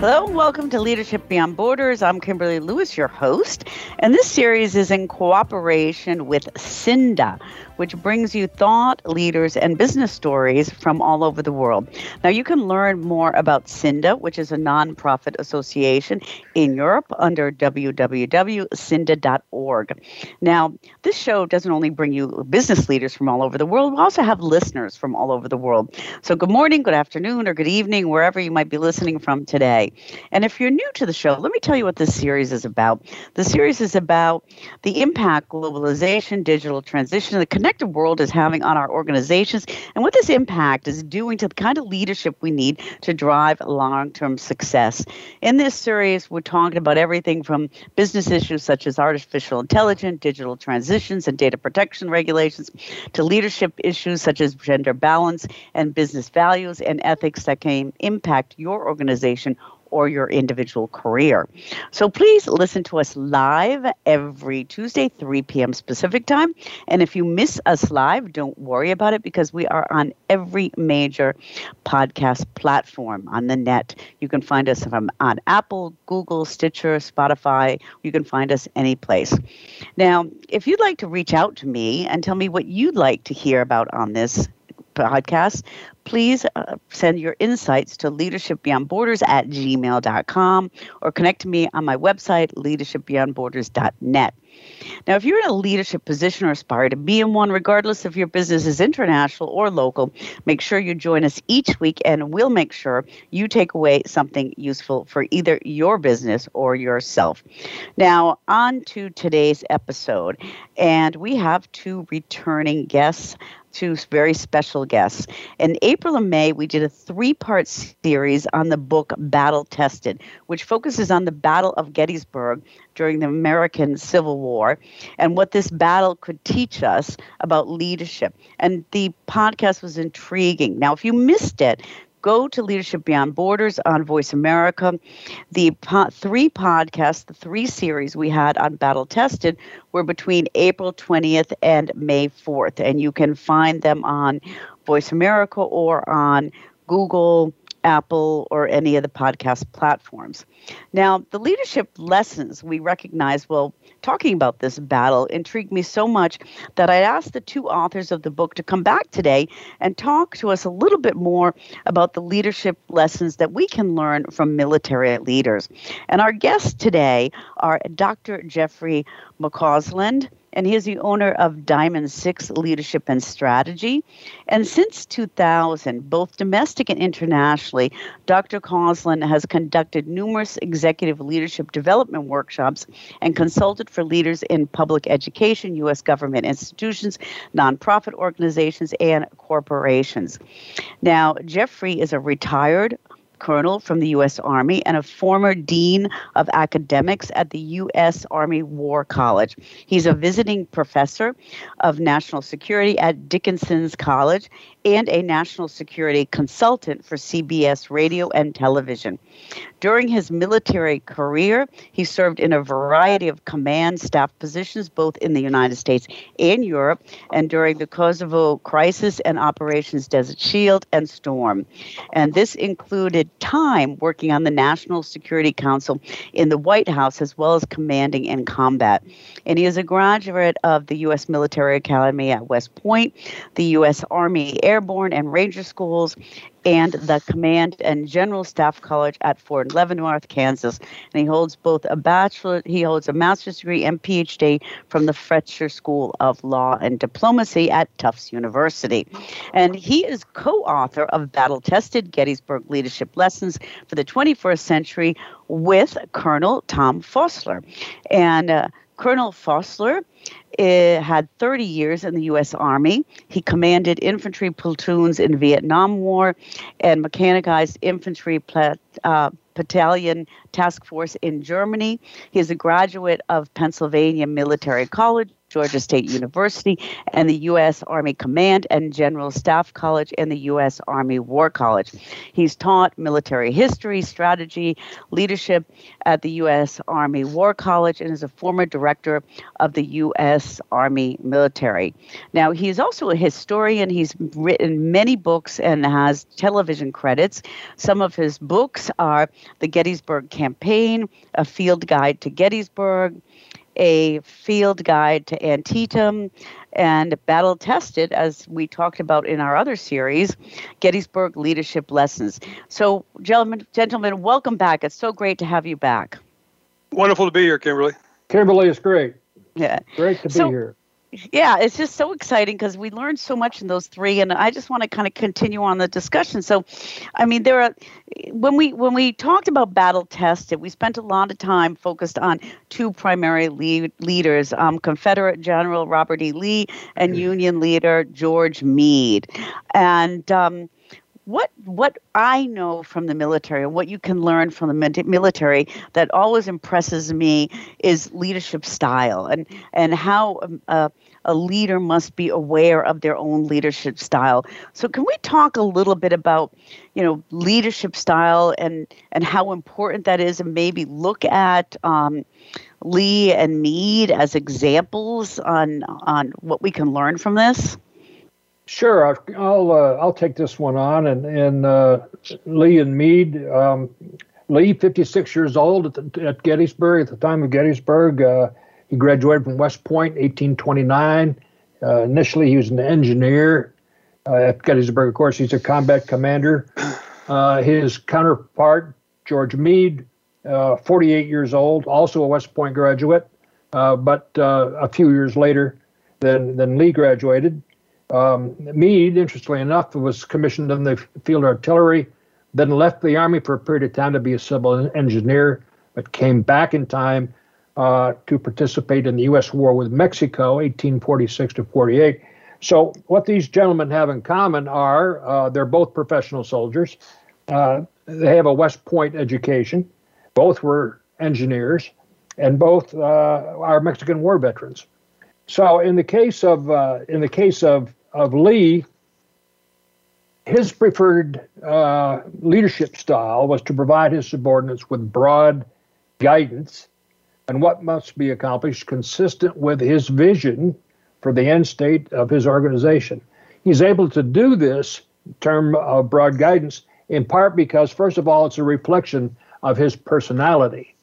Hello, welcome to Leadership Beyond Borders. I'm Kimberly Lewis, your host, and this series is in cooperation with CINDA, which brings you thought leaders and business stories from all over the world. Now, you can learn more about CINDA, which is a nonprofit association in Europe under www.cinda.org. Now, this show doesn't only bring you business leaders from all over the world, we also have listeners from all over the world. So, good morning, good afternoon, or good evening, wherever you might be listening from today. And if you're new to the show, let me tell you what this series is about. The series is about the impact globalization, digital transition, the connection connected world is having on our organizations and what this impact is doing to the kind of leadership we need to drive long term success. In this series, we're talking about everything from business issues such as artificial intelligence, digital transitions, and data protection regulations to leadership issues such as gender balance and business values and ethics that can impact your organization or your individual career. So please listen to us live every Tuesday, 3 p.m. Pacific time. And if you miss us live, don't worry about it because we are on every major podcast platform on the net. You can find us from on Apple, Google, Stitcher, Spotify. You can find us any place. Now, if you'd like to reach out to me and tell me what you'd like to hear about on this podcast, please uh, send your insights to leadershipbeyondborders at gmail.com or connect to me on my website, leadershipbeyondborders.net. Now, if you're in a leadership position or aspire to be in one, regardless if your business is international or local, make sure you join us each week and we'll make sure you take away something useful for either your business or yourself. Now, on to today's episode. And we have two returning guests two very special guests. In April and May, we did a three part series on the book Battle Tested, which focuses on the Battle of Gettysburg during the American Civil War and what this battle could teach us about leadership. And the podcast was intriguing. Now, if you missed it, go to Leadership Beyond Borders on Voice America. The po- three podcasts, the three series we had on Battle Tested were between April 20th and May 4th, and you can find them on Voice America or on Google, Apple, or any of the podcast platforms. Now, the leadership lessons we recognize, well, talking about this battle intrigued me so much that I asked the two authors of the book to come back today and talk to us a little bit more about the leadership lessons that we can learn from military leaders. And our guests today are Dr. Jeffrey McCausland and he is the owner of Diamond Six Leadership and Strategy. And since 2000, both domestic and internationally, Dr. Causland has conducted numerous executive leadership development workshops and consulted for leaders in public education, U.S. government institutions, nonprofit organizations, and corporations. Now, Jeffrey is a retired colonel from the U.S. Army and a former dean of academics at the U.S. Army War College. He's a visiting professor of national security at Dickinson's College and a national security consultant for CBS radio and television. During his military career, he served in a variety of command staff positions both in the United States and Europe, and during the Kosovo crisis and Operations Desert Shield and Storm. And this included time working on the National Security Council in the White House as well as commanding in combat. And he is a graduate of the U.S. Military Academy at West Point, the U.S. Army Airborne and Ranger Schools, and the Command and General Staff College at Fort Leavenworth, Kansas. And he holds both a bachelor, he holds a master's degree and PhD from the Fletcher School of Law and Diplomacy at Tufts University. And he is co-author of Battle Tested Gettysburg Leadership Lessons for the 21st Century with Colonel Tom Vossler. And uh, Colonel Vossler uh, had 30 years in the U.S. Army. He commanded infantry platoons in Vietnam War and mechanized infantry plat, uh, Battalion Task Force in Germany. He is a graduate of Pennsylvania Military College Georgia State University, and the U.S. Army Command and General Staff College and the U.S. Army War College. He's taught military history, strategy, leadership at the U.S. Army War College, and is a former director of the U.S. Army Military. Now, he's also a historian. He's written many books and has television credits. Some of his books are The Gettysburg Campaign, A Field Guide to Gettysburg, a field guide to Antietam and battle tested, as we talked about in our other series, Gettysburg Leadership Lessons. So, gentlemen, gentlemen, welcome back. It's so great to have you back. Wonderful to be here, Kimberly. Kimberly is great. Yeah. Great to be so, here yeah, it's just so exciting because we learned so much in those three, and I just want to kind of continue on the discussion. So, I mean, there are when we when we talked about battle tested, we spent a lot of time focused on two primary lead, leaders: um, Confederate General Robert E. Lee and Union leader George Meade, and. Um, what what I know from the military, and what you can learn from the military that always impresses me is leadership style and and how um, a leader must be aware of their own leadership style. So can we talk a little bit about you know leadership style and and how important that is, and maybe look at um, Lee and Meade as examples on on what we can learn from this. Sure, I'll uh, I'll take this one on, and and uh, Lee and Meade. Um, Lee, 56 years old at, the, at, Gettysburg at the time of Gettysburg. Uh, he graduated from West Point, 1829. Uh, initially, he was an engineer uh, at Gettysburg. Of course, he's a combat commander. Uh, his counterpart, George Meade, 48 years old, also a West Point graduate, but a few years later than than Lee graduated. Um, Meade, interestingly enough, was commissioned in the field artillery, then left the Army for a period of time to be a civil engineer, but came back in time uh, to participate in the U.S. war with Mexico, 1846 to 48. So, what these gentlemen have in common are uh, they're both professional soldiers. Uh, they have a West Point education. Both were engineers, and both uh, are Mexican War veterans. So, in the case of uh, in the case of of Lee, his preferred uh, leadership style was to provide his subordinates with broad guidance and what must be accomplished consistent with his vision for the end state of his organization. He's able to do this term of broad guidance in part because, first of all, it's a reflection of his personality,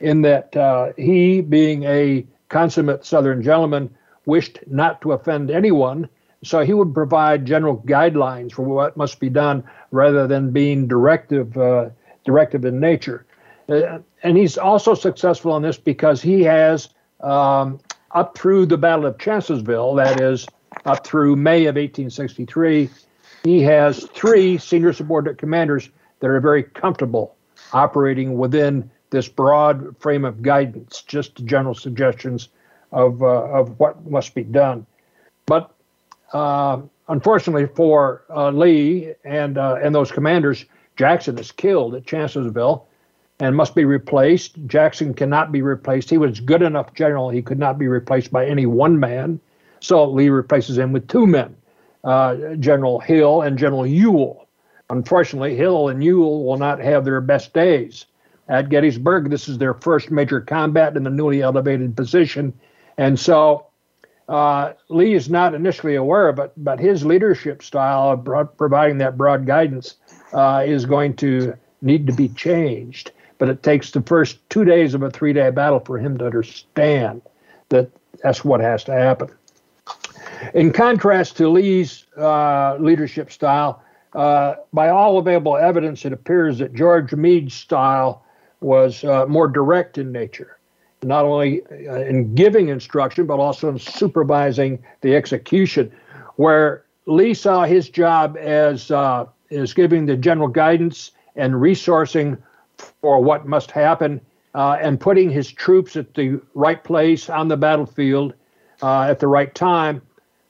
in that uh, he, being a consummate Southern gentleman, wished not to offend anyone so he would provide general guidelines for what must be done rather than being directive, uh, directive in nature. Uh, and he's also successful in this because he has, um, up through the Battle of Chancellorsville, that is, up through May of 1863, he has three senior subordinate commanders that are very comfortable operating within this broad frame of guidance, just general suggestions of, uh, of what must be done. But uh, unfortunately for uh, Lee and uh, and those commanders, Jackson is killed at Chancellorsville and must be replaced. Jackson cannot be replaced. He was good enough general; he could not be replaced by any one man. So Lee replaces him with two men, uh, General Hill and General Ewell. Unfortunately, Hill and Ewell will not have their best days. At Gettysburg, this is their first major combat in the newly elevated position, and so uh, Lee is not initially aware it, but his leadership style of broad, providing that broad guidance uh, is going to need to be changed. But it takes the first two days of a three day battle for him to understand that that's what has to happen. In contrast to Lee's uh, leadership style, uh, by all available evidence, it appears that George Meade's style was uh, more direct in nature not only uh, in giving instruction, but also in supervising the execution, where Lee saw his job as, uh, as giving the general guidance and resourcing for what must happen uh, and putting his troops at the right place on the battlefield uh, at the right time.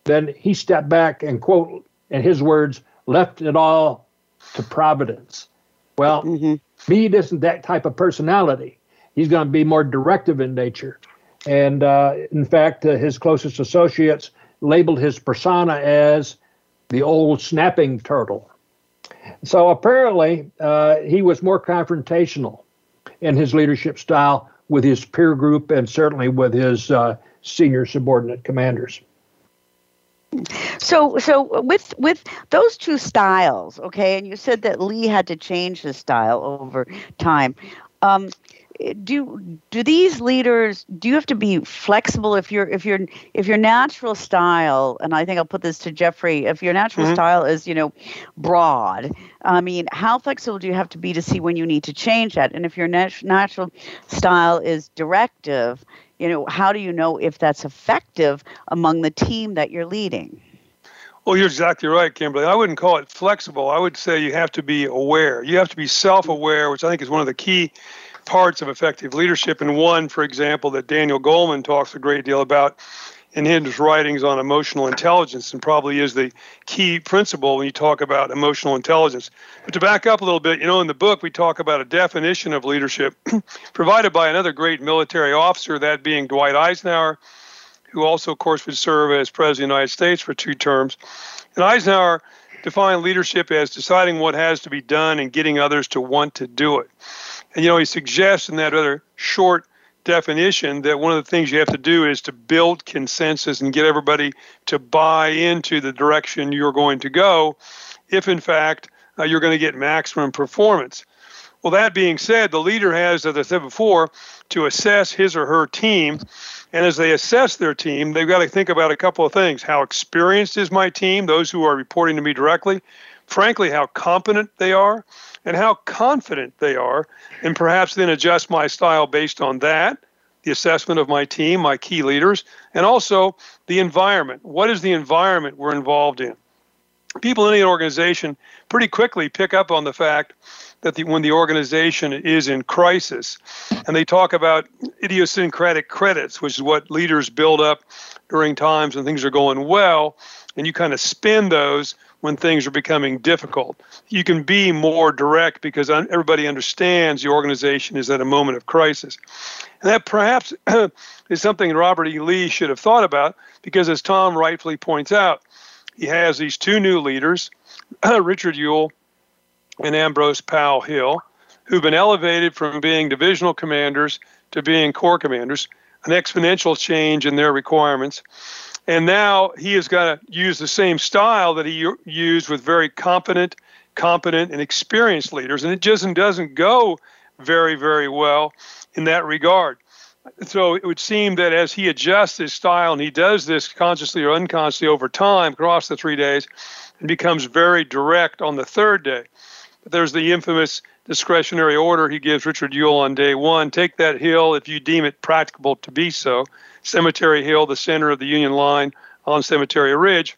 Then he stepped back and, quote, in his words, left it all to Providence. Well, mm-hmm. Meade isn't that type of personality. He's going to be more directive in nature. And uh, in fact, uh, his closest associates labeled his persona as the old snapping turtle. So apparently, uh, he was more confrontational in his leadership style with his peer group and certainly with his uh, senior subordinate commanders. So, so with with those two styles, okay, and you said that Lee had to change his style over time. Um, do do these leaders do you have to be flexible if you're if you're if your natural style and i think i'll put this to jeffrey if your natural mm-hmm. style is you know broad i mean how flexible do you have to be to see when you need to change that and if your nat- natural style is directive you know how do you know if that's effective among the team that you're leading well, you're exactly right, Kimberly. I wouldn't call it flexible. I would say you have to be aware. You have to be self aware, which I think is one of the key parts of effective leadership. And one, for example, that Daniel Goleman talks a great deal about in his writings on emotional intelligence and probably is the key principle when you talk about emotional intelligence. But to back up a little bit, you know, in the book, we talk about a definition of leadership provided by another great military officer, that being Dwight Eisenhower, who also, of course, would serve as President of the United States for two terms. And Eisenhower defined leadership as deciding what has to be done and getting others to want to do it. And, you know, he suggests in that other short definition that one of the things you have to do is to build consensus and get everybody to buy into the direction you're going to go if in fact uh, you're going to get maximum performance. Well, that being said, the leader has, as I said before, to assess his or her team. And as they assess their team, they've got to think about a couple of things. How experienced is my team, those who are reporting to me directly? Frankly, how competent they are and how confident they are, and perhaps then adjust my style based on that, the assessment of my team, my key leaders, and also the environment. What is the environment we're involved in? People in the organization pretty quickly pick up on the fact that the, when the organization is in crisis, and they talk about idiosyncratic credits, which is what leaders build up during times when things are going well, and you kind of spend those when things are becoming difficult. You can be more direct because everybody understands the organization is at a moment of crisis. And that perhaps is something Robert E. Lee should have thought about because, as Tom rightfully points out, he has these two new leaders, Richard Ewell and Ambrose Powell Hill, who've been elevated from being divisional commanders to being corps commanders, an exponential change in their requirements. And now he has got to use the same style that he used with very competent, competent, and experienced leaders. And it just doesn't go very, very well in that regard. So it would seem that as he adjusts his style and he does this consciously or unconsciously over time across the three days, and becomes very direct on the third day. But there's the infamous discretionary order he gives Richard Ewell on day one take that hill if you deem it practicable to be so. Cemetery Hill, the center of the Union line on Cemetery Ridge.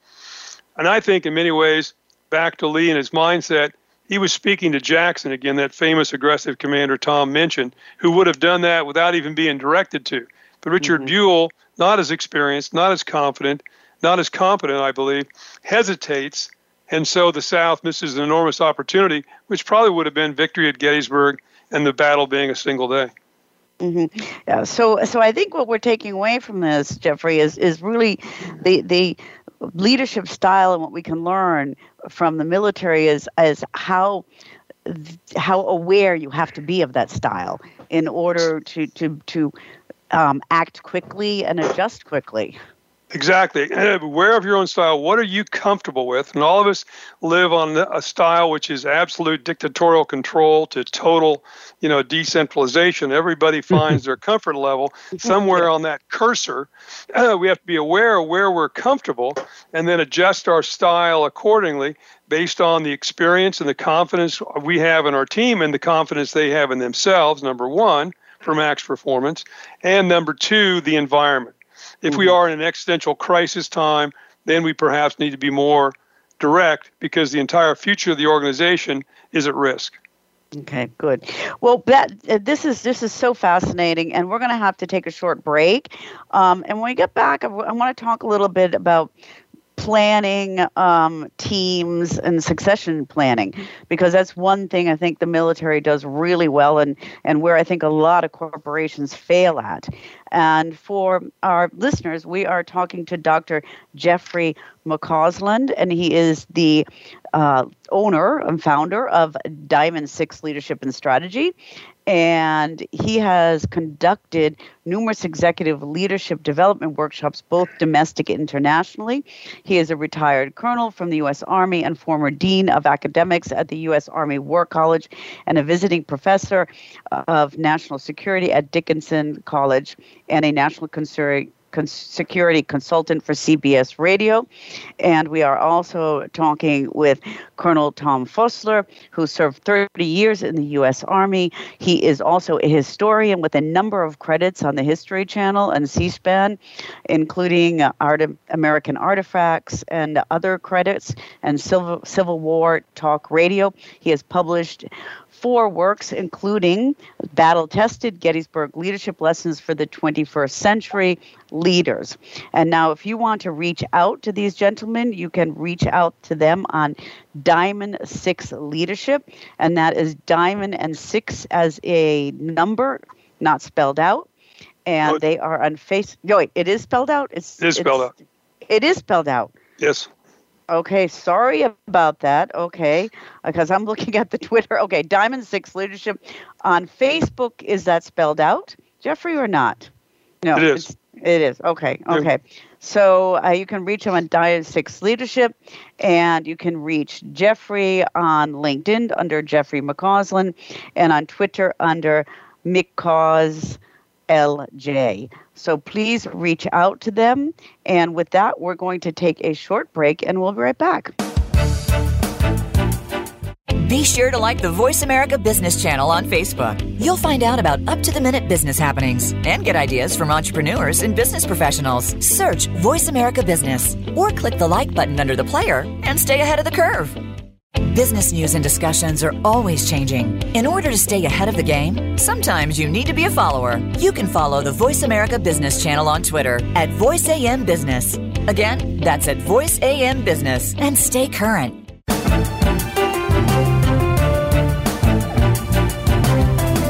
And I think in many ways, back to Lee and his mindset, he was speaking to Jackson again, that famous aggressive commander Tom mentioned, who would have done that without even being directed to. But Richard mm-hmm. Ewell, not as experienced, not as confident, not as competent, I believe, hesitates. And so the South misses an enormous opportunity, which probably would have been victory at Gettysburg and the battle being a single day. Mm-hmm. Yeah. So, so I think what we're taking away from this, Jeffrey, is is really the the leadership style and what we can learn from the military is is how how aware you have to be of that style in order to to to um, act quickly and adjust quickly. Exactly. Aware uh, of your own style. What are you comfortable with? And all of us live on a style which is absolute dictatorial control to total, you know, decentralization. Everybody mm-hmm. finds their comfort level mm-hmm. somewhere on that cursor. Uh, we have to be aware of where we're comfortable and then adjust our style accordingly based on the experience and the confidence we have in our team and the confidence they have in themselves, number one, for max performance, and number two, the environment. If we mm-hmm. are in an existential crisis time, then we perhaps need to be more direct because the entire future of the organization is at risk. Okay, good. Well, that uh, this is this is so fascinating, and we're going to have to take a short break. Um, and when we get back, I, w- I want to talk a little bit about planning um, teams and succession planning because that's one thing I think the military does really well and, and where I think a lot of corporations fail at. And for our listeners, we are talking to Dr. Jeffrey McCausland, and he is the uh, owner and founder of Diamond Six Leadership and Strategy and he has conducted numerous executive leadership development workshops, both domestic and internationally. He is a retired colonel from the U.S. Army and former dean of academics at the U.S. Army War College and a visiting professor uh, of national security at Dickinson College and a national concern security consultant for CBS Radio. And we are also talking with Colonel Tom Vossler, who served 30 years in the U.S. Army. He is also a historian with a number of credits on the History Channel and C SPAN, including uh, Art- American Artifacts and other credits and Civil, Civil War Talk Radio. He has published four works, including Battle Tested Gettysburg Leadership Lessons for the 21st Century Leaders. And now, if you want to reach out to these gentlemen, you can reach out to them on Diamond Six Leadership, and that is Diamond and Six as a number, not spelled out. And oh, they are on face. No, wait, it is spelled out. It's, it is spelled out. It is spelled out. Yes. Okay, sorry about that. Okay, because I'm looking at the Twitter. Okay, Diamond Six Leadership on Facebook. Is that spelled out, Jeffrey, or not? No, it is. It is. Okay, okay. Yeah. So uh, you can reach him on Diamond Six Leadership, and you can reach Jeffrey on LinkedIn under Jeffrey McCausland, and on Twitter under McCause LJ. So please reach out to them. And with that, we're going to take a short break and we'll be right back. Be sure to like the Voice America Business channel on Facebook. You'll find out about up to the minute business happenings and get ideas from entrepreneurs and business professionals. Search Voice America Business or click the like button under the player and stay ahead of the curve. Business news and discussions are always changing. In order to stay ahead of the game, sometimes you need to be a follower. You can follow the Voice America Business channel on Twitter at VoiceAM Business. Again, that's at VoiceAM Business and stay current.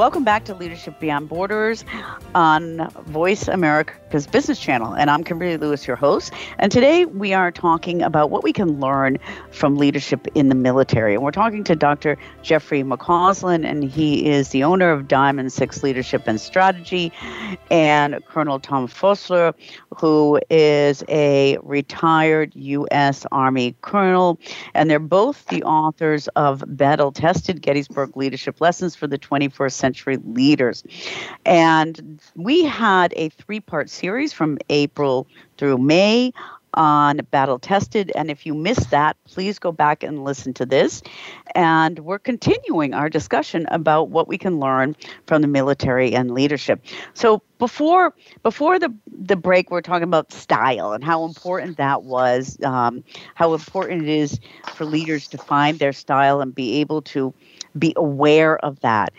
Welcome back to Leadership Beyond Borders on Voice America's Business Channel. And I'm Kimberly Lewis, your host. And today we are talking about what we can learn from leadership in the military. And we're talking to Dr. Jeffrey McCausland, and he is the owner of Diamond Six Leadership and Strategy, and Colonel Tom Vossler, who is a retired U.S. Army colonel. And they're both the authors of Battle Tested Gettysburg Leadership Lessons for the 21st Century century leaders. And we had a three part series from April through May on Battle Tested. And if you missed that, please go back and listen to this. And we're continuing our discussion about what we can learn from the military and leadership. So before before the the break, we're talking about style and how important that was, um, how important it is for leaders to find their style and be able to be aware of that.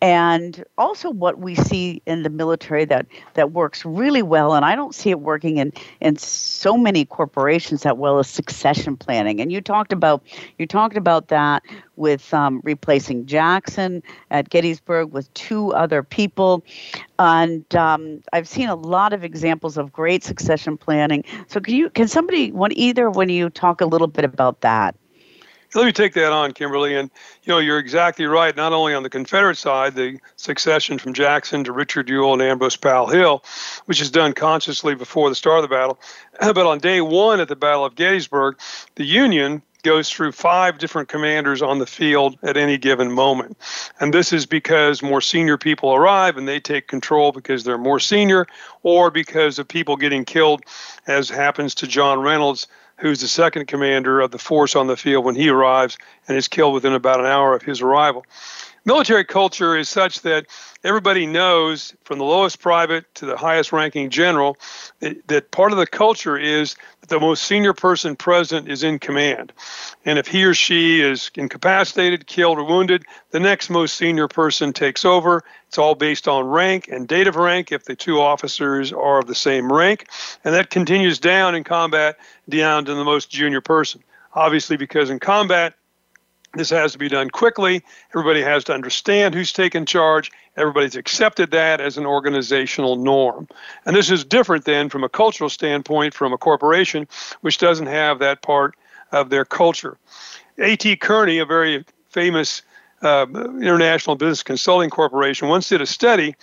And also what we see in the military that that works really well and i don't see it working in in so many corporations that well as succession planning. And you talked about you talked about that with um, replacing jackson at gettysburg with two other people. And um, i've seen a lot of examples of great succession planning. So can you can somebody one either when you talk a little bit about that let me take that on, Kimberly. And you know, you're exactly right. Not only on the Confederate side, the succession from Jackson to Richard Ewell and Ambrose Powell Hill, which is done consciously before the start of the battle, but on day one at the Battle of Gettysburg, the Union goes through five different commanders on the field at any given moment. And this is because more senior people arrive and they take control because they're more senior or because of people getting killed, as happens to John Reynolds who's the second commander of the force on the field when he arrives and is killed within about an hour of his arrival. Military culture is such that everybody knows from the lowest private to the highest ranking general that, that part of the culture is that the most senior person present is in command. And if he or she is incapacitated, killed, or wounded, the next most senior person takes over. It's all based on rank and date of rank if the two officers are of the same rank. And that continues down in combat down to the most junior person. Obviously, because in combat, this has to be done quickly. Everybody has to understand who's taking charge. Everybody's accepted that as an organizational norm. And this is different than from a cultural standpoint from a corporation, which doesn't have that part of their culture. A.T. Kearney, a very famous uh, international business consulting corporation, once did a study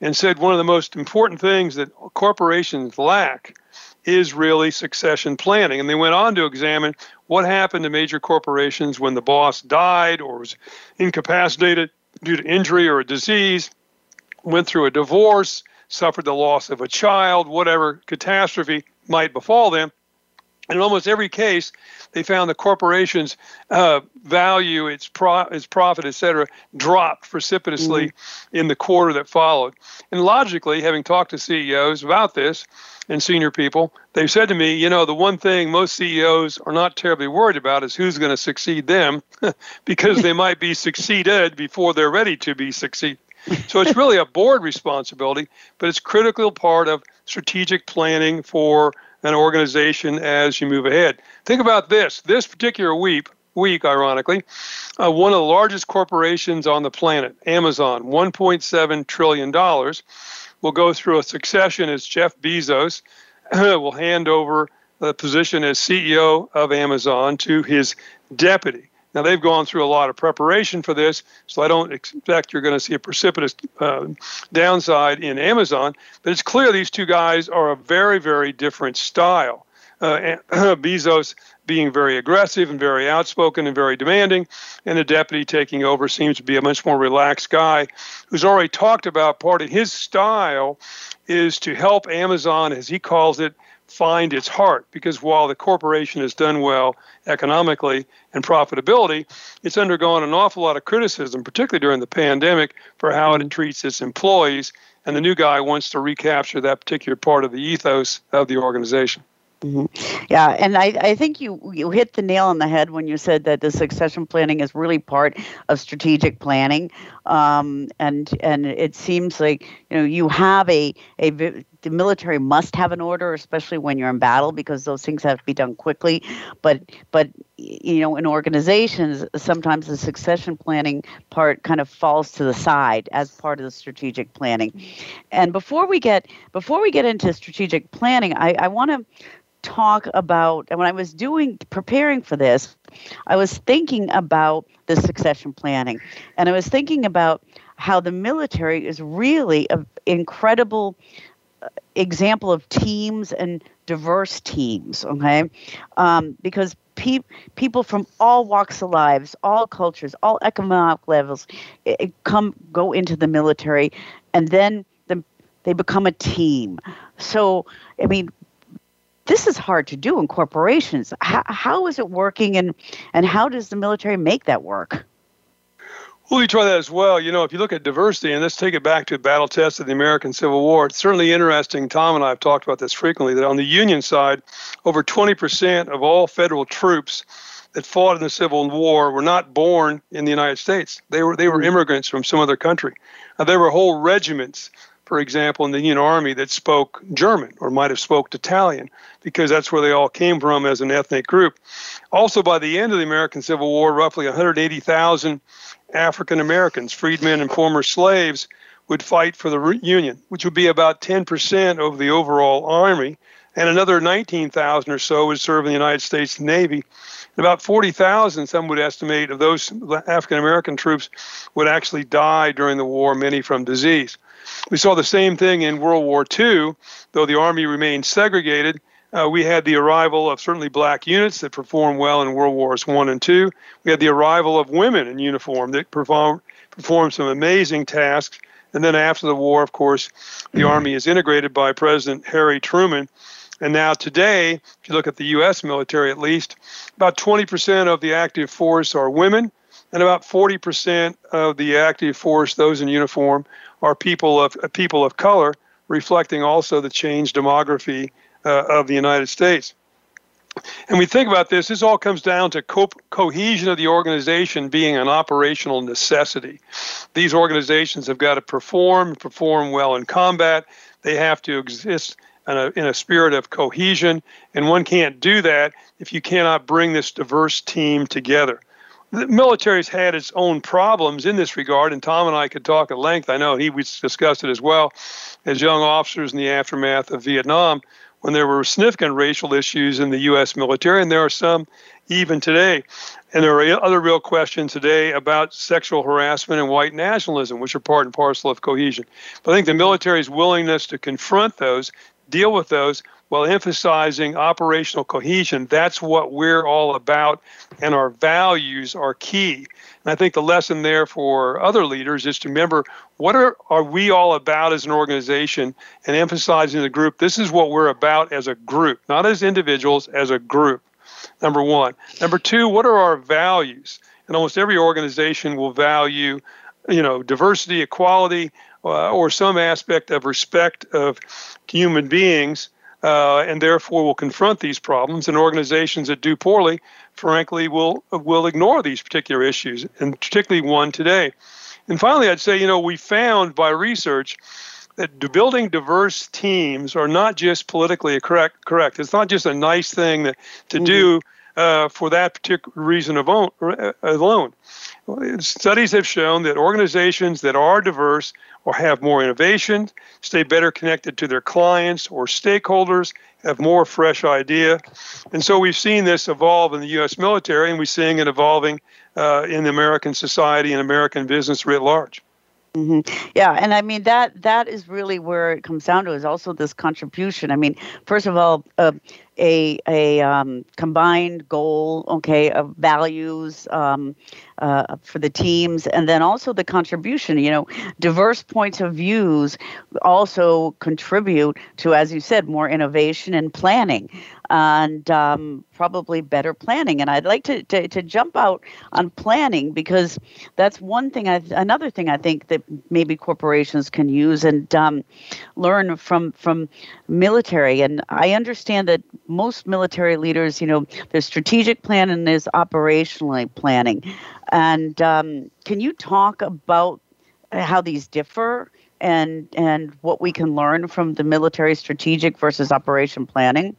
and said one of the most important things that corporations lack is really succession planning. And they went on to examine what happened to major corporations when the boss died or was incapacitated due to injury or a disease, went through a divorce, suffered the loss of a child, whatever catastrophe might befall them. And in almost every case, they found the corporation's uh, value, its, pro- its profit, et cetera, dropped precipitously mm-hmm. in the quarter that followed. And logically, having talked to CEOs about this, and senior people, they've said to me, you know, the one thing most CEOs are not terribly worried about is who's going to succeed them because they might be succeeded before they're ready to be succeeded. So it's really a board responsibility, but it's critical part of strategic planning for an organization as you move ahead. Think about this. This particular week, week, ironically, uh, one of the largest corporations on the planet, Amazon, $1.7 trillion will go through a succession as Jeff Bezos will hand over the position as CEO of Amazon to his deputy. Now, they've gone through a lot of preparation for this, so I don't expect you're going to see a precipitous uh, downside in Amazon. But it's clear these two guys are a very, very different style. Uh, Bezos being very aggressive and very outspoken and very demanding, and the deputy taking over seems to be a much more relaxed guy who's already talked about part of his style is to help Amazon, as he calls it, find its heart. Because while the corporation has done well economically and profitability, it's undergone an awful lot of criticism, particularly during the pandemic, for how it treats its employees. And the new guy wants to recapture that particular part of the ethos of the organization. Mm-hmm. Yeah, and I, I think you you hit the nail on the head when you said that the succession planning is really part of strategic planning, um, and and it seems like you know you have a a the military must have an order, especially when you're in battle, because those things have to be done quickly. But but you know, in organizations, sometimes the succession planning part kind of falls to the side as part of the strategic planning. And before we get before we get into strategic planning, I, I want to talk about and when I was doing preparing for this, I was thinking about the succession planning. And I was thinking about how the military is really an incredible example of teams and diverse teams, okay? Um, because pe- people from all walks of lives, all cultures, all economic levels it, it come go into the military and then the, they become a team. So, I mean, this is hard to do in corporations. How, how is it working, and and how does the military make that work? Well, we try that as well. You know, if you look at diversity, and let's take it back to the battle test of the American Civil War, it's certainly interesting. Tom and I have talked about this frequently that on the Union side, over 20% of all federal troops that fought in the Civil War were not born in the United States. They were they were mm-hmm. immigrants from some other country. Uh, there were whole regiments for example, in the Union Army that spoke German or might have spoke Italian because that's where they all came from as an ethnic group. Also, by the end of the American Civil War, roughly 180,000 African Americans, freedmen and former slaves, would fight for the Union, which would be about 10% of the overall Army, and another 19,000 or so would serve in the United States Navy. And about 40,000, some would estimate, of those African American troops would actually die during the war, many from disease. We saw the same thing in World War II, though the Army remained segregated. Uh, we had the arrival of certainly black units that performed well in World Wars One and Two. We had the arrival of women in uniform that perform, performed some amazing tasks. And then after the war, of course, the Army is integrated by President Harry Truman. And now today, if you look at the U.S. military at least, about 20% of the active force are women and about 40% of the active force, those in uniform, are people of people of color, reflecting also the changed demography uh, of the United States. And we think about this, this all comes down to co- cohesion of the organization being an operational necessity. These organizations have got to perform, perform well in combat. They have to exist in a, in a spirit of cohesion, and one can't do that if you cannot bring this diverse team together. The military's had its own problems in this regard, and Tom and I could talk at length. I know he was discussed it as well as young officers in the aftermath of Vietnam when there were significant racial issues in the U.S. military, and there are some even today. And there are other real questions today about sexual harassment and white nationalism, which are part and parcel of cohesion. But I think the military's willingness to confront those, deal with those, while emphasizing operational cohesion, that's what we're all about, and our values are key. And I think the lesson there for other leaders is to remember what are, are we all about as an organization and emphasizing the group. This is what we're about as a group, not as individuals, as a group. Number one. Number two, what are our values? And almost every organization will value, you know, diversity, equality, uh, or some aspect of respect of human beings uh, and therefore will confront these problems. And organizations that do poorly, frankly, will will ignore these particular issues, and particularly one today. And finally, I'd say, you know, we found by research that building diverse teams are not just politically correct. Correct. It's not just a nice thing that, to mm-hmm. do uh, for that particular reason uh, alone. Studies have shown that organizations that are diverse or have more innovation, stay better connected to their clients or stakeholders, have more fresh idea. And so we've seen this evolve in the U.S. military, and we're seeing it evolving uh, in American society and American business writ large. Mm-hmm. Yeah, and I mean that that is really where it comes down to is also this contribution. I mean, first of all, uh, a a um, combined goal, okay, of values um, uh, for the teams, and then also the contribution. You know, diverse points of views also contribute to, as you said, more innovation and planning and um, probably better planning. And I'd like to, to, to, jump out on planning because that's one thing, I, another thing I think that maybe corporations can use and um, learn from, from military. And I understand that most military leaders, you know, there's strategic plan and there's operationally planning. And um, can you talk about how these differ? and and what we can learn from the military strategic versus operation planning?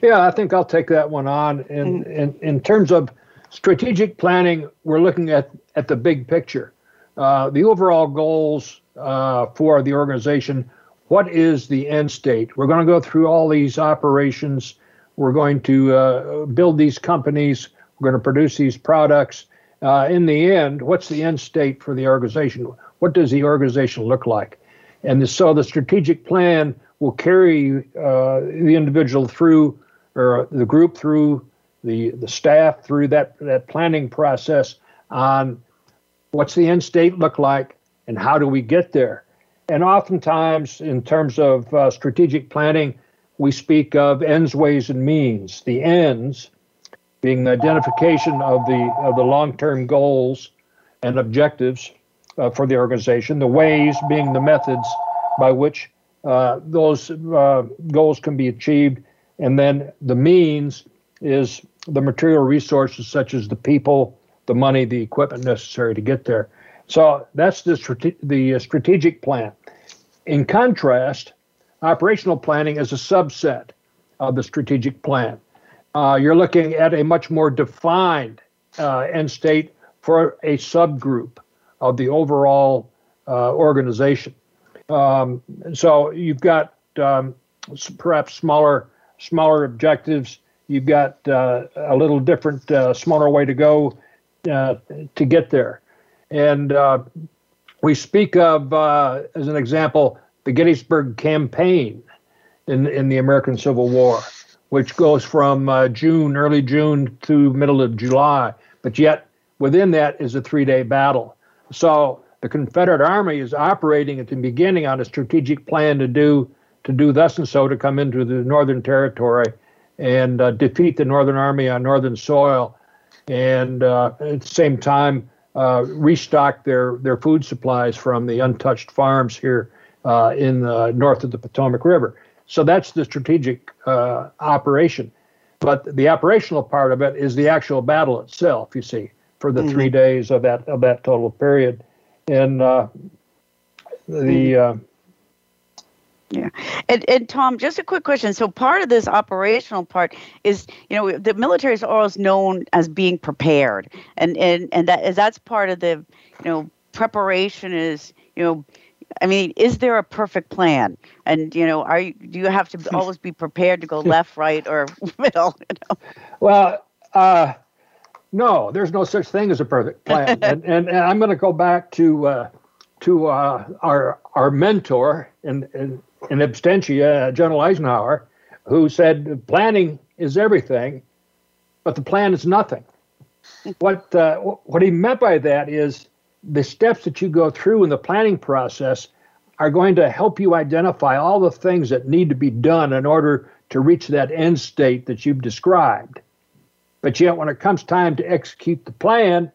Yeah, I think I'll take that one on. In mm-hmm. in, in terms of strategic planning, we're looking at at the big picture, uh, the overall goals uh, for the organization. What is the end state? We're going to go through all these operations. We're going to uh, build these companies. We're going to produce these products. Uh, in the end, what's the end state for the organization? What does the organization look like? And so the strategic plan will carry uh, the individual through, or the group through, the, the staff through that, that planning process on what's the end state look like and how do we get there. And oftentimes, in terms of uh, strategic planning, we speak of ends, ways, and means. The ends being the identification of the of the long-term goals and objectives uh, for the organization, the ways being the methods by which uh, those uh, goals can be achieved, and then the means is the material resources such as the people, the money, the equipment necessary to get there. So that's the, strate- the strategic plan. In contrast, operational planning is a subset of the strategic plan. Uh, you're looking at a much more defined uh, end state for a subgroup of the overall uh, organization. Um, so you've got um, perhaps smaller smaller objectives. You've got uh, a little different, uh, smaller way to go uh, to get there. And uh, we speak of, uh, as an example, the Gettysburg Campaign in in the American Civil War, which goes from June, early June to middle of July. But yet within that is a three-day battle. So the Confederate Army is operating at the beginning on a strategic plan to do to do thus and so to come into the Northern Territory and uh, defeat the Northern Army on Northern soil. and uh, at the same time uh, restock their their food supplies from the untouched farms here uh, in the north of the Potomac River. So that's the strategic uh, operation. But the operational part of it is the actual battle itself. You see, for the mm-hmm. three days of that of that total period, and uh, the uh, yeah. And, and Tom, just a quick question. So part of this operational part is, you know, the military is always known as being prepared. And and and that is that's part of the, you know, preparation is, you know, I mean, is there a perfect plan? And you know, are you do you have to always be prepared to go left, right, or middle? You know? Well, uh, no, there's no such thing as a perfect plan. and, and, and I'm going to go back to uh, to uh, our our mentor in, in in absentia, General Eisenhower, who said planning is everything, but the plan is nothing. what uh, what he meant by that is the steps that you go through in the planning process are going to help you identify all the things that need to be done in order to reach that end state that you've described. But yet, when it comes time to execute the plan,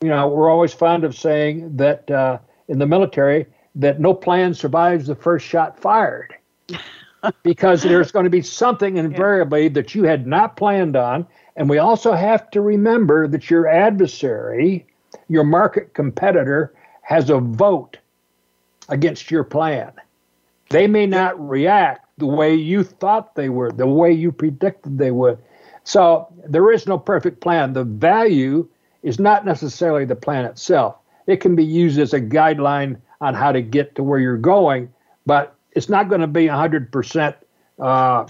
you know, we're always fond of saying that uh, in the military, that no plan survives the first shot fired because there's going to be something invariably yeah. that you had not planned on. And we also have to remember that your adversary, your market competitor, has a vote against your plan. They may not react the way you thought they were, the way you predicted they would. So there is no perfect plan. The value is not necessarily the plan itself. It can be used as a guideline on how to get to where you're going, but it's not going to be 100% uh,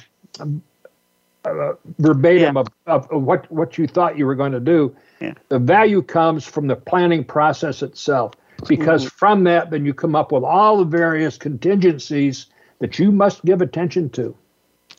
uh, verbatim yeah. of, of, what, what you thought you were going to do. Yeah. The value comes from the planning process itself, because mm-hmm. from that, then you come up with all the various contingencies that you must give attention to.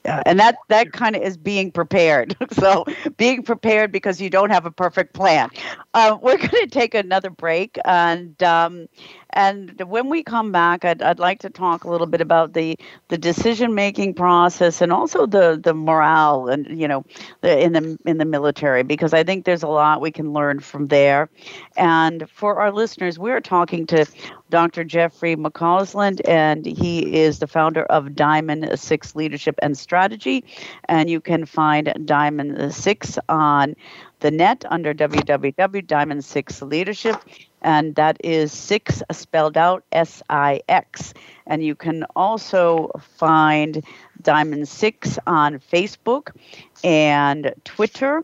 Yeah, and that that kind of is being prepared. so being prepared because you don't have a perfect plan. Uh, we're going to take another break, and um, and when we come back, I'd, I'd like to talk a little bit about the, the decision making process and also the, the morale and you know the, in the in the military because I think there's a lot we can learn from there. And for our listeners, we're talking to Dr. Jeffrey McCausland, and he is the founder of Diamond Six Leadership and Strategy. And you can find Diamond Six on the net under www.diamond6 leadership and that is six spelled out S I X. And you can also find Diamond Six on Facebook and Twitter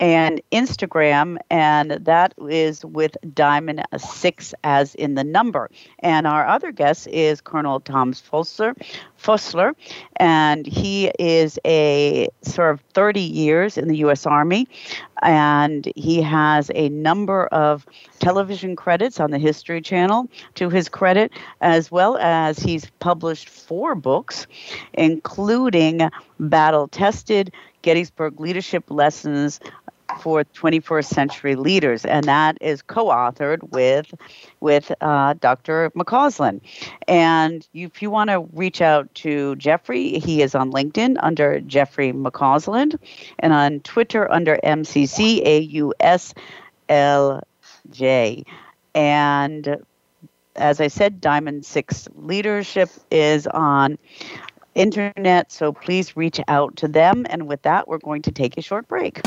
and Instagram, and that is with Diamond Six as in the number. And our other guest is Colonel Tom Vossler, Vossler, and he is a served 30 years in the U.S. Army, and he has a number of television credits on the History Channel to his credit, as well as he's published four books, including Battle Tested. Gettysburg Leadership Lessons for 21st century leaders, and that is co-authored with with uh, Dr. McCausland. And if you want to reach out to Jeffrey, he is on LinkedIn under Jeffrey McCausland, and on Twitter under MCCAUSLJ. And as I said, Diamond Six Leadership is on internet, so please reach out to them. And with that, we're going to take a short break.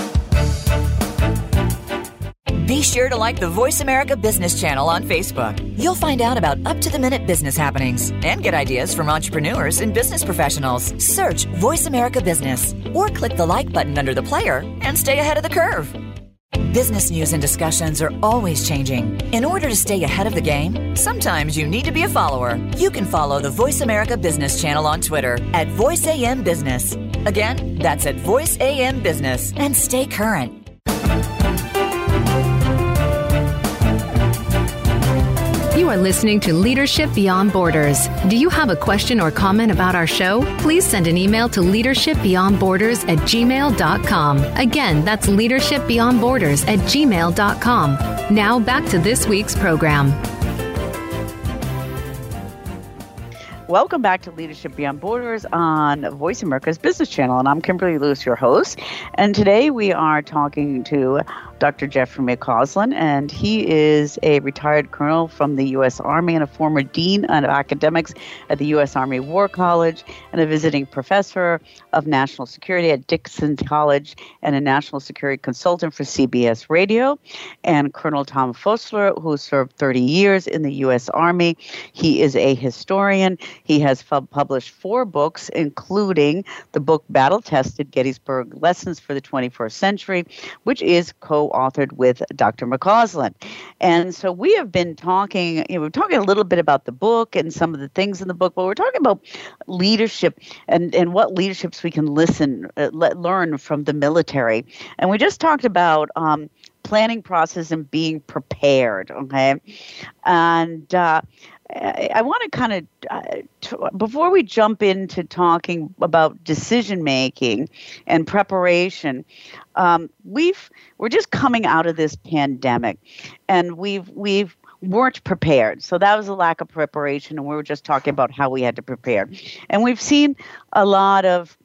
Be sure to like the Voice America Business channel on Facebook. You'll find out about up to the minute business happenings and get ideas from entrepreneurs and business professionals. Search Voice America Business or click the like button under the player and stay ahead of the curve. Business news and discussions are always changing. In order to stay ahead of the game, sometimes you need to be a follower. You can follow the Voice America Business channel on Twitter at VoiceAM Business. Again, that's at VoiceAM Business and stay current. You are listening to Leadership Beyond Borders. Do you have a question or comment about our show? Please send an email to leadershipbeyondborders at gmail.com. Again, that's leadershipbeyondborders at gmail.com. Now back to this week's program. Welcome back to Leadership Beyond Borders on Voice America's Business Channel. And I'm Kimberly Lewis, your host. And today we are talking to Dr. Jeffrey McCausland, and he is a retired colonel from the U.S. Army and a former dean of academics at the U.S. Army War College and a visiting professor of national security at Dickinson College and a national security consultant for CBS Radio. And Colonel Tom Vossler, who served 30 years in the U.S. Army. He is a historian. He has published four books, including the book Battle Tested Gettysburg Lessons for the 21st Century, which is co co-authored with Dr. McCausland. And so we have been talking, you know, we're talking a little bit about the book and some of the things in the book, but we're talking about leadership and, and what leaderships we can listen, uh, learn from the military. And we just talked about um, planning process and being prepared, okay? And uh, I, want to kind of, uh, before we jump into talking about decision making and preparation, um, we've we're just coming out of this pandemic, and we've we've weren't prepared. So that was a lack of preparation, and we were just talking about how we had to prepare, and we've seen a lot of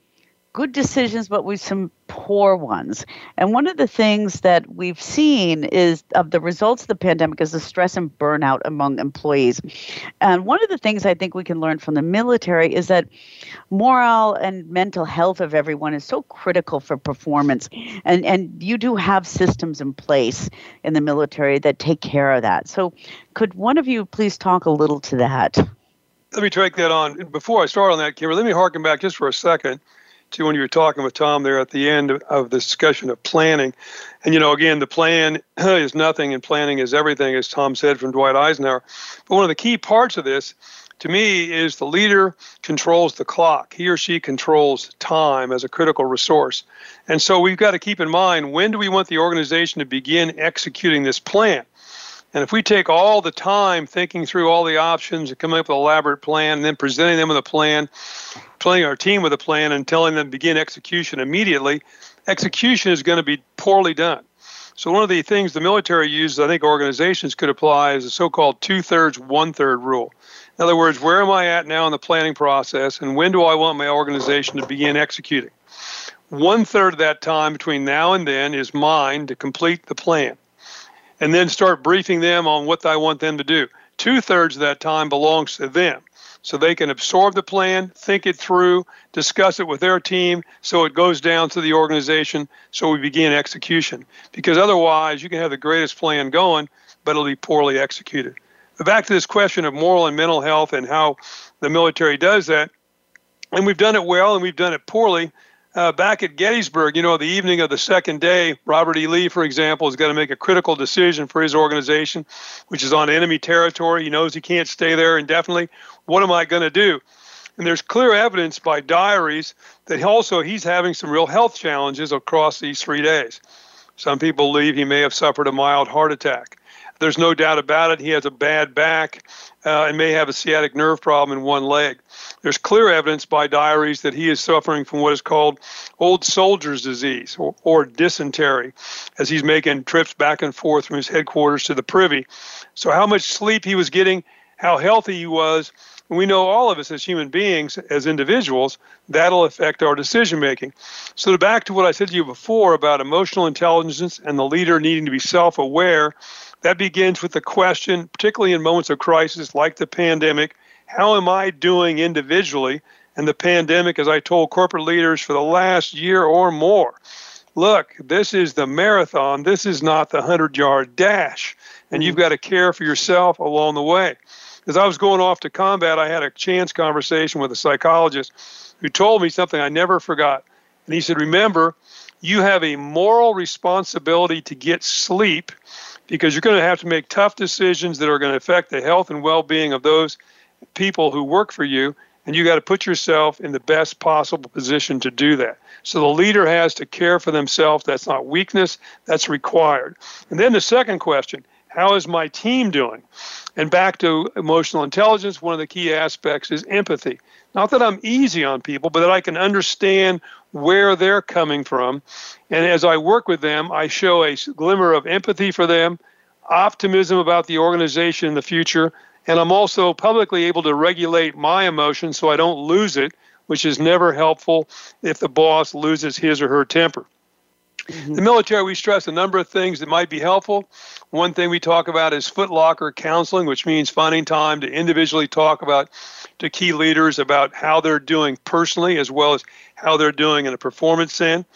good decisions, but with some poor ones. And one of the things that we've seen is of the results of the pandemic is the stress and burnout among employees. And one of the things I think we can learn from the military is that morale and mental health of everyone is so critical for performance. And and you do have systems in place in the military that take care of that. So could one of you please talk a little to that? Let me take that on. Before I start on that, Kimber, let me harken back just for a second to when you were talking with Tom there at the end of the discussion of planning. And, you know, again, the plan is nothing and planning is everything, as Tom said from Dwight Eisenhower. But one of the key parts of this, to me, is the leader controls the clock. He or she controls time as a critical resource. And so we've got to keep in mind when do we want the organization to begin executing this plan? And if we take all the time thinking through all the options and coming up with an elaborate plan and then presenting them with a plan, playing our team with a plan and telling them to begin execution immediately, execution is going to be poorly done. So one of the things the military uses, I think organizations could apply, is the so-called two-thirds, one-third rule. In other words, where am I at now in the planning process, and when do I want my organization to begin executing? One third of that time between now and then is mine to complete the plan and then start briefing them on what I want them to do. Two thirds of that time belongs to them. So they can absorb the plan, think it through, discuss it with their team, so it goes down to the organization, so we begin execution. Because otherwise, you can have the greatest plan going, but it'll be poorly executed. But back to this question of moral and mental health and how the military does that, and we've done it well and we've done it poorly uh, back at Gettysburg, you know, the evening of the second day, Robert E. Lee, for example, is going to make a critical decision for his organization, which is on enemy territory. He knows he can't stay there indefinitely. What am I going to do? And there's clear evidence by diaries that also he's having some real health challenges across these three days. Some people believe he may have suffered a mild heart attack. There's no doubt about it. He has a bad back uh, and may have a sciatic nerve problem in one leg. There's clear evidence by diaries that he is suffering from what is called old soldier's disease or, or dysentery as he's making trips back and forth from his headquarters to the privy. So, how much sleep he was getting, how healthy he was, we know all of us as human beings, as individuals, that'll affect our decision making. So, back to what I said to you before about emotional intelligence and the leader needing to be self aware, that begins with the question, particularly in moments of crisis like the pandemic how am I doing individually? And the pandemic, as I told corporate leaders for the last year or more, look, this is the marathon. This is not the 100 yard dash. And you've got to care for yourself along the way. As I was going off to combat, I had a chance conversation with a psychologist who told me something I never forgot. And he said, Remember, you have a moral responsibility to get sleep because you're going to have to make tough decisions that are going to affect the health and well being of those people who work for you, and you got to put yourself in the best possible position to do that. So the leader has to care for themselves. That's not weakness, that's required. And then the second question how is my team doing? And back to emotional intelligence, one of the key aspects is empathy. Not that I'm easy on people, but that I can understand where they're coming from. And as I work with them, I show a glimmer of empathy for them, optimism about the organization in the future, And I'm also publicly able to regulate my emotions so I don't lose it, which is never helpful if the boss loses his or her temper. Mm-hmm. The military, we stress a number of things that might be helpful. One thing we talk about is footlocker counseling, which means finding time to individually talk about to key leaders about how they're doing personally as well as how they're doing in a performance sense.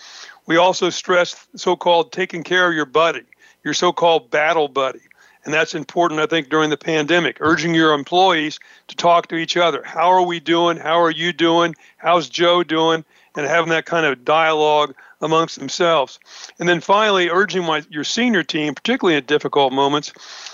We also stress so called taking care of your buddy, your so called battle buddy. And that's important, I think, during the pandemic, urging your employees to talk to each other. How are we doing? How are you doing? How's Joe doing? And having that kind of dialogue amongst themselves. And then finally, urging my, your senior team, particularly in difficult moments,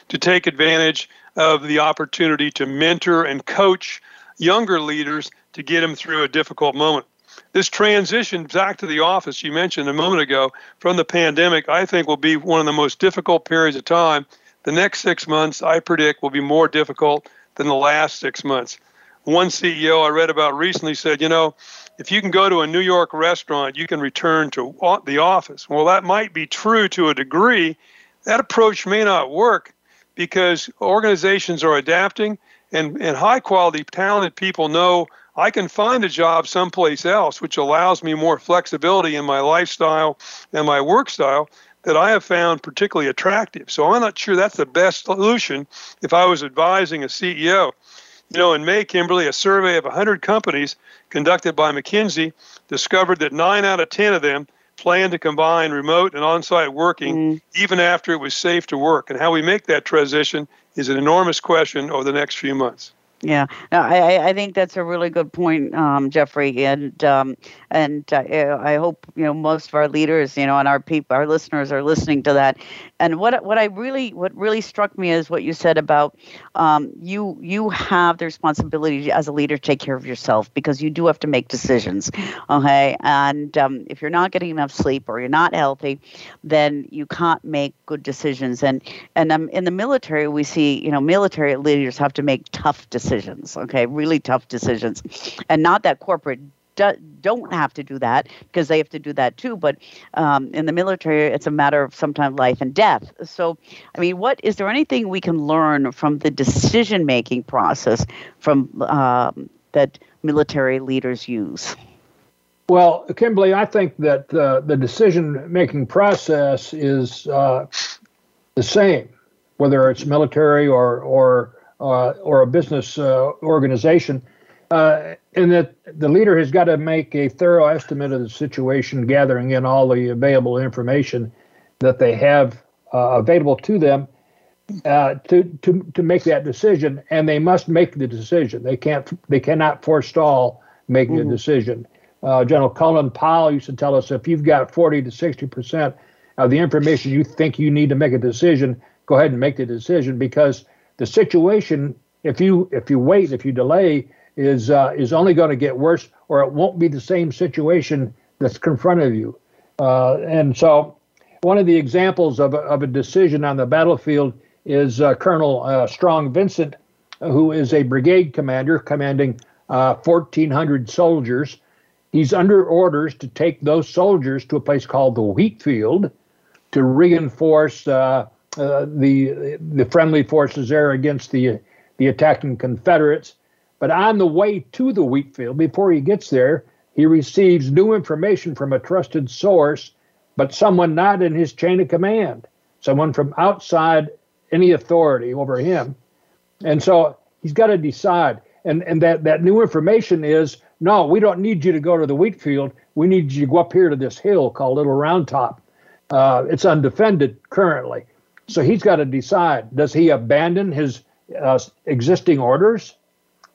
to take advantage of the opportunity to mentor and coach younger leaders to get them through a difficult moment. This transition back to the office you mentioned a moment ago from the pandemic, I think, will be one of the most difficult periods of time. The next six months, I predict, will be more difficult than the last six months. One CEO I read about recently said, you know, if you can go to a New York restaurant, you can return to the office. Well, that might be true to a degree. That approach may not work because organizations are adapting and, and high quality, talented people know I can find a job someplace else, which allows me more flexibility in my lifestyle and my work style that I have found particularly attractive. So I'm not sure that's the best solution if I was advising a CEO. You know, in May, Kimberly, a survey of 100 companies conducted by McKinsey discovered that nine out of 10 of them plan to combine remote and on site working mm. even after it was safe to work. And how we make that transition is an enormous question over the next few months. Yeah, no, I, I think that's a really good point, um, Jeffrey, and um, and uh, I hope you know most of our leaders, you know, and our people, our listeners are listening to that. And what what I really what really struck me is what you said about um, you you have the responsibility as a leader to take care of yourself because you do have to make decisions, okay? And um, if you're not getting enough sleep or you're not healthy, then you can't make good decisions. And and um, in the military, we see you know military leaders have to make tough decisions decisions, okay, really tough decisions. And not that corporate do, don't have to do that because they have to do that too. But um, in the military, it's a matter of sometimes life and death. So, I mean, what is there anything we can learn from the decision making process from um, that military leaders use? Well, Kimberly, I think that uh, the decision making process is uh, the same, whether it's military or or or a business uh, organization, uh, and that the leader has got to make a thorough estimate of the situation, gathering in all the available information that they have available to them uh, to to to make that decision, and they must make the decision. They can't they cannot forestall making mm-hmm. a decision. Uh, General Colin Powell used to tell us if you've got 40 to 60 percent of the information you think you need to make a decision, go ahead and make the decision because the situation, if you if you wait, if you delay, is uh, is only going to get worse, or it won't be the same situation that's confronted you. Uh, and so, one of the examples of a, of a decision on the battlefield is uh, Colonel uh, Strong Vincent, who is a brigade commander commanding 1,400 uh, soldiers. He's under orders to take those soldiers to a place called the wheat field to reinforce uh, uh, the the friendly forces there against the the attacking Confederates. But on the way to the wheat field, before he gets there, he receives new information from a trusted source, but someone not in his chain of command, someone from outside any authority over him. And so he's got to decide. And and that, that new information is no, we don't need you to go to the wheat field. We need you to go up here to this hill called Little Round Top. Uh, it's undefended currently. So he's got to decide does he abandon his uh, existing orders?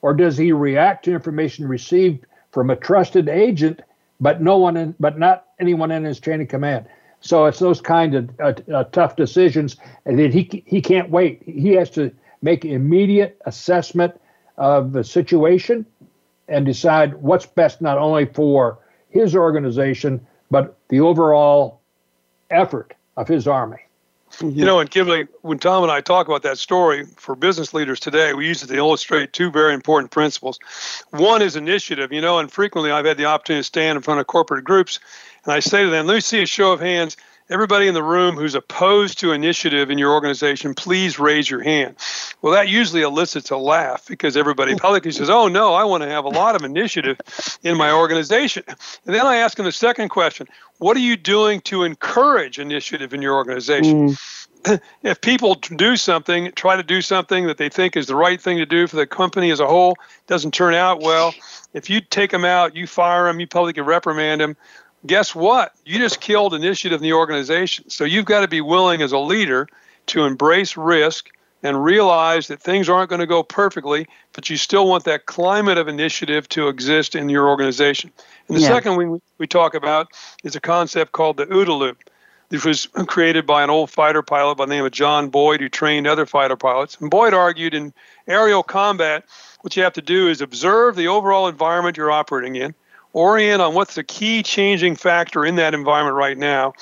Or does he react to information received from a trusted agent but no one in, but not anyone in his chain of command? So it's those kind of uh, uh, tough decisions and he he can't wait. He has to make immediate assessment of the situation and decide what's best not only for his organization but the overall effort of his army you know, and Kimberly, when Tom and I talk about that story for business leaders today, we use it to illustrate two very important principles. One is initiative, you know, and frequently I've had the opportunity to stand in front of corporate groups and I say to them, let me see a show of hands. Everybody in the room who's opposed to initiative in your organization, please raise your hand. Well, that usually elicits a laugh because everybody publicly says, "Oh no, I want to have a lot of initiative in my organization." And then I ask them the second question: What are you doing to encourage initiative in your organization? Mm. If people do something, try to do something that they think is the right thing to do for the company as a whole, doesn't turn out well. If you take them out, you fire them, you publicly reprimand them, guess what? You just killed initiative in the organization. So you've got to be willing as a leader to embrace risk and realize that things aren't going to go perfectly, but you still want that climate of initiative to exist in your organization. And the yeah. second we, we talk about is a concept called the OODA loop. This was created by an old fighter pilot by the name of John Boyd, who trained other fighter pilots. And Boyd argued in aerial combat, what you have to do is observe the overall environment you're operating in, orient on what's the key changing factor in that environment right now,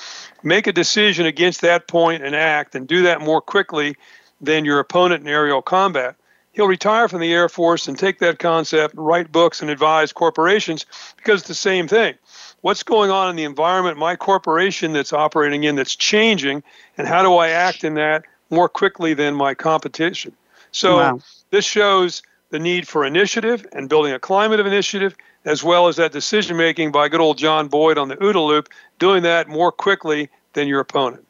make a decision against that point and act, and do that more quickly than your opponent in aerial combat. He'll retire from the Air Force and take that concept, write books, and advise corporations because it's the same thing. What's going on in the environment my corporation that's operating in that's changing, and how do I act in that more quickly than my competition? So, wow. this shows the need for initiative and building a climate of initiative, as well as that decision making by good old John Boyd on the OODA loop, doing that more quickly than your opponent.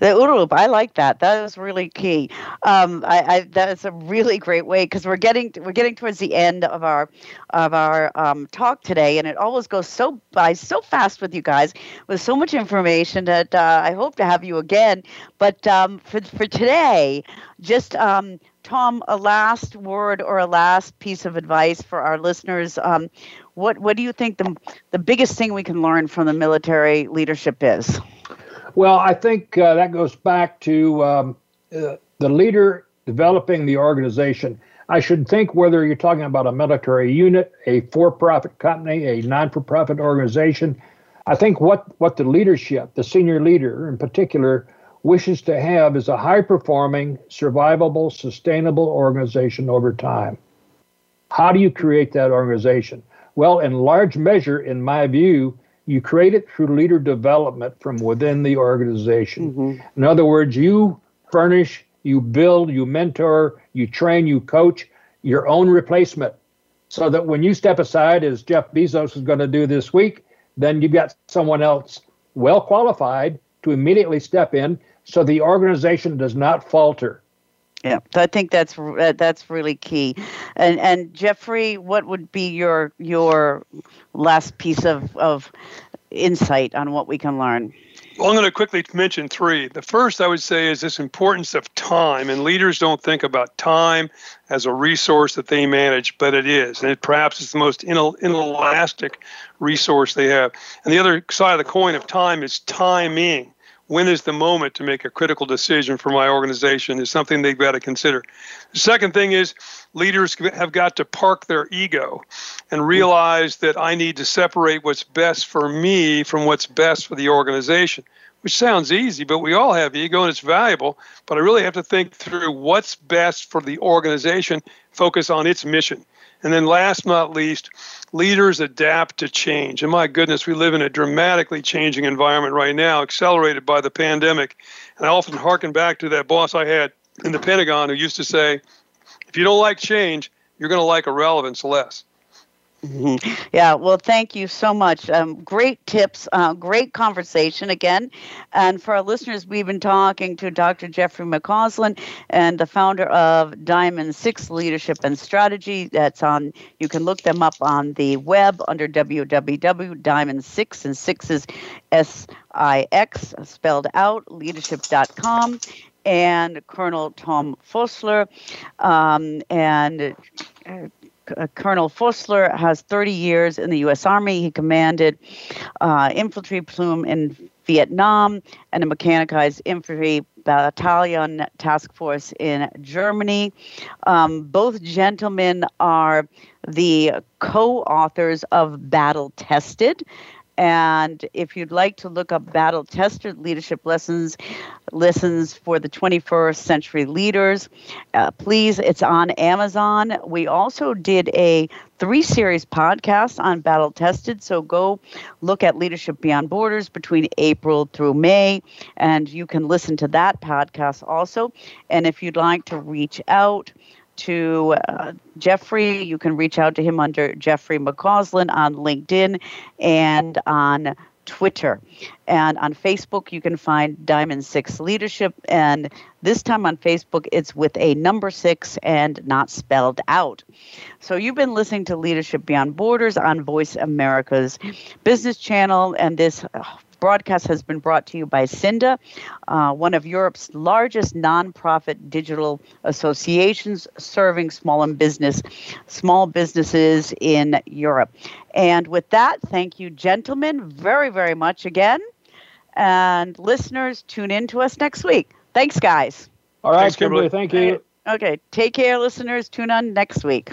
The OODA loop, I like that. That is really key. Um, I, I, that is a really great way because we're getting we're getting towards the end of our of our um, talk today, and it always goes so by so fast with you guys with so much information that uh, I hope to have you again. But um, for for today, just um, Tom, a last word or a last piece of advice for our listeners. Um, what what do you think the the biggest thing we can learn from the military leadership is? Well, I think uh, that goes back to um, uh, the leader developing the organization. I should think whether you're talking about a military unit, a for-profit company, a non-for-profit organization. I think what what the leadership, the senior leader in particular, wishes to have is a high-performing, survivable, sustainable organization over time. How do you create that organization? Well, in large measure, in my view, you create it through leader development from within the organization. Mm-hmm. In other words, you furnish, you build, you mentor, you train, you coach your own replacement. So that when you step aside, as Jeff Bezos is going to do this week, then you've got someone else well qualified to immediately step in so the organization does not falter. Yeah, I think that's uh, that's really key. And and Jeffrey, what would be your your last piece of of insight on what we can learn? Well, I'm going to quickly mention three. The first I would say is this importance of time, and leaders don't think about time as a resource that they manage, but it is, and it perhaps is the most inelastic resource they have. And the other side of the coin of time is timing when is the moment to make a critical decision for my organization is something they've got to consider. The second thing is leaders have got to park their ego and realize that I need to separate what's best for me from what's best for the organization. Which sounds easy, but we all have ego and it's valuable. But I really have to think through what's best for the organization, focus on its mission. And then last but not least, leaders adapt to change. And my goodness, we live in a dramatically changing environment right now, accelerated by the pandemic. And I often harken back to that boss I had in the Pentagon who used to say, if you don't like change, you're going to like irrelevance less. Mm-hmm. Yeah, well, thank you so much. Um, great tips, uh, great conversation again. And for our listeners, we've been talking to Dr. Jeffrey McCausland and the founder of Diamond Six Leadership and Strategy. That's on, you can look them up on the web under www.diamond6 and 6 is S I X spelled out, leadership.com and Colonel Tom Vossler. Um, and uh, uh, Colonel Vossler has 30 years in the U.S. Army. He commanded uh, infantry platoon in Vietnam and a mechanized infantry battalion task force in Germany. Um, both gentlemen are the co authors of Battle Tested And if you'd like to look up battle tested leadership lessons, lessons for the 21st century leaders, uh, please, it's on Amazon. We also did a three series podcast on battle tested. So go look at Leadership Beyond Borders between April through May, and you can listen to that podcast also. And if you'd like to reach out, to uh, Jeffrey. You can reach out to him under Jeffrey McCausland on LinkedIn and on Twitter. And on Facebook, you can find Diamond Six Leadership. And this time on Facebook, it's with a number six and not spelled out. So you've been listening to Leadership Beyond Borders on Voice America's business channel. And this broadcast has been brought to you by CINDA, uh, one of Europe's largest nonprofit digital associations serving small and business, small businesses in Europe. And with that, thank you, gentlemen, very, very much again. And listeners, tune in to us next week. Thanks, guys. All right, Thanks, Kimberly. Kimberly. Thank you. Okay, take care, listeners. Tune on next week.